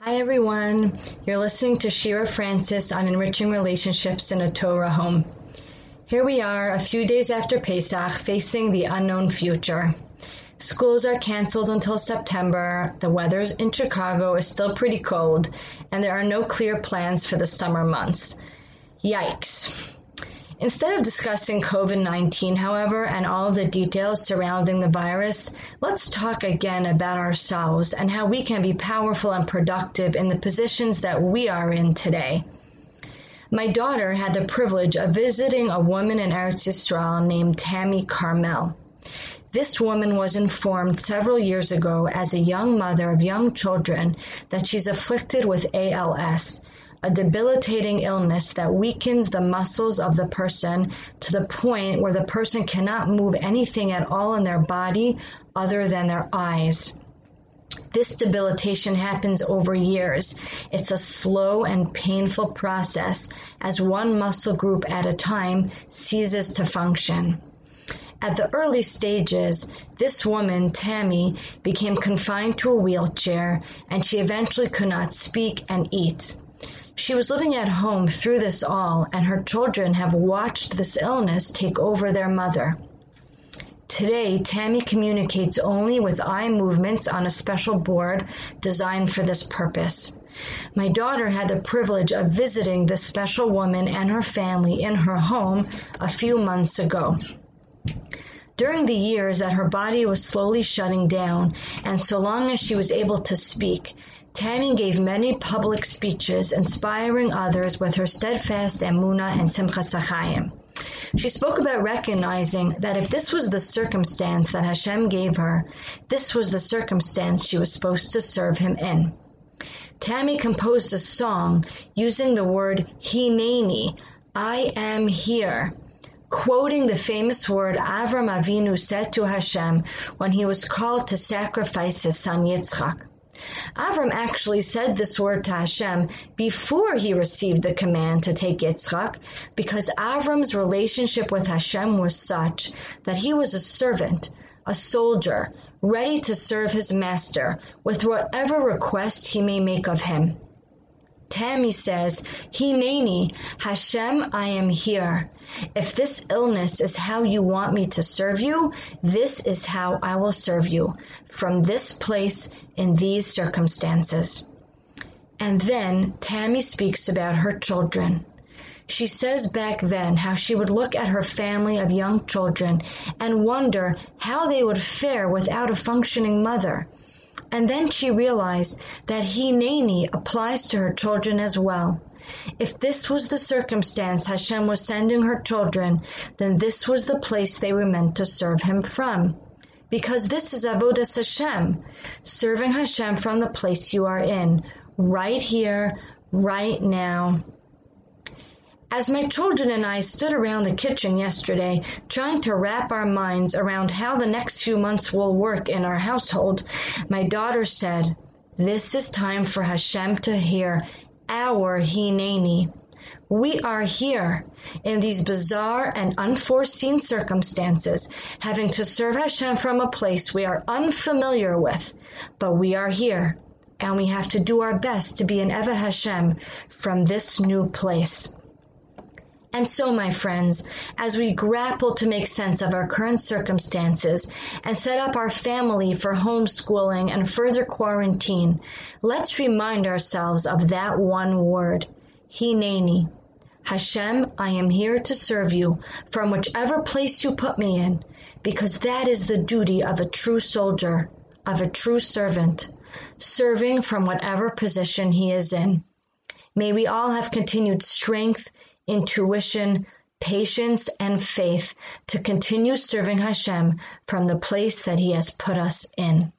Hi everyone, you're listening to Shira Francis on Enriching Relationships in a Torah Home. Here we are, a few days after Pesach, facing the unknown future. Schools are canceled until September, the weather in Chicago is still pretty cold, and there are no clear plans for the summer months. Yikes. Instead of discussing COVID 19, however, and all the details surrounding the virus, let's talk again about ourselves and how we can be powerful and productive in the positions that we are in today. My daughter had the privilege of visiting a woman in Eretz Yisrael named Tammy Carmel. This woman was informed several years ago as a young mother of young children that she's afflicted with ALS, a debilitating illness that weakens the muscles of the person to the point where the person cannot move anything at all in their body other than their eyes. This debilitation happens over years. It's a slow and painful process as one muscle group at a time ceases to function. At the early stages, this woman, Tammy, became confined to a wheelchair and she eventually could not speak and eat. She was living at home through this all, and her children have watched this illness take over their mother. Today, Tammy communicates only with eye movements on a special board designed for this purpose. My daughter had the privilege of visiting this special woman and her family in her home a few months ago. During the years that her body was slowly shutting down, and so long as she was able to speak, Tammy gave many public speeches inspiring others with her steadfast emuna and simchas chayim. She spoke about recognizing that if this was the circumstance that Hashem gave her, this was the circumstance she was supposed to serve him in. Tammy composed a song using the word hineni, I am here, quoting the famous word Avram Avinu said to Hashem when he was called to sacrifice his son Yitzchak. Avram actually said this word to Hashem before he received the command to take Yitzchak, because Avram's relationship with Hashem was such that he was a servant, a soldier, ready to serve his master with whatever request he may make of him. Tammy says, Hineni, Hashem, I am here. If this illness is how you want me to serve you, this is how I will serve you, from this place in these circumstances. And then Tammy speaks about her children. She says back then how she would look at her family of young children and wonder how they would fare without a functioning mother and then she realized that Hineni applies to her children as well. If this was the circumstance Hashem was sending her children, then this was the place they were meant to serve Him from. Because this is Avodas Hashem, serving Hashem from the place you are in, right here, right now. As my children and I stood around the kitchen yesterday trying to wrap our minds around how the next few months will work in our household, my daughter said, This is time for Hashem to hear our Hineni. We are here in these bizarre and unforeseen circumstances, having to serve Hashem from a place we are unfamiliar with, but we are here, and we have to do our best to be an Eved Hashem from this new place. And so, my friends, as we grapple to make sense of our current circumstances and set up our family for homeschooling and further quarantine, let's remind ourselves of that one word, Hineni. Hashem, I am here to serve you from whichever place you put me in, because that is the duty of a true soldier, of a true servant, serving from whatever position he is in. May we all have continued strength, intuition, patience, and faith to continue serving Hashem from the place that He has put us in.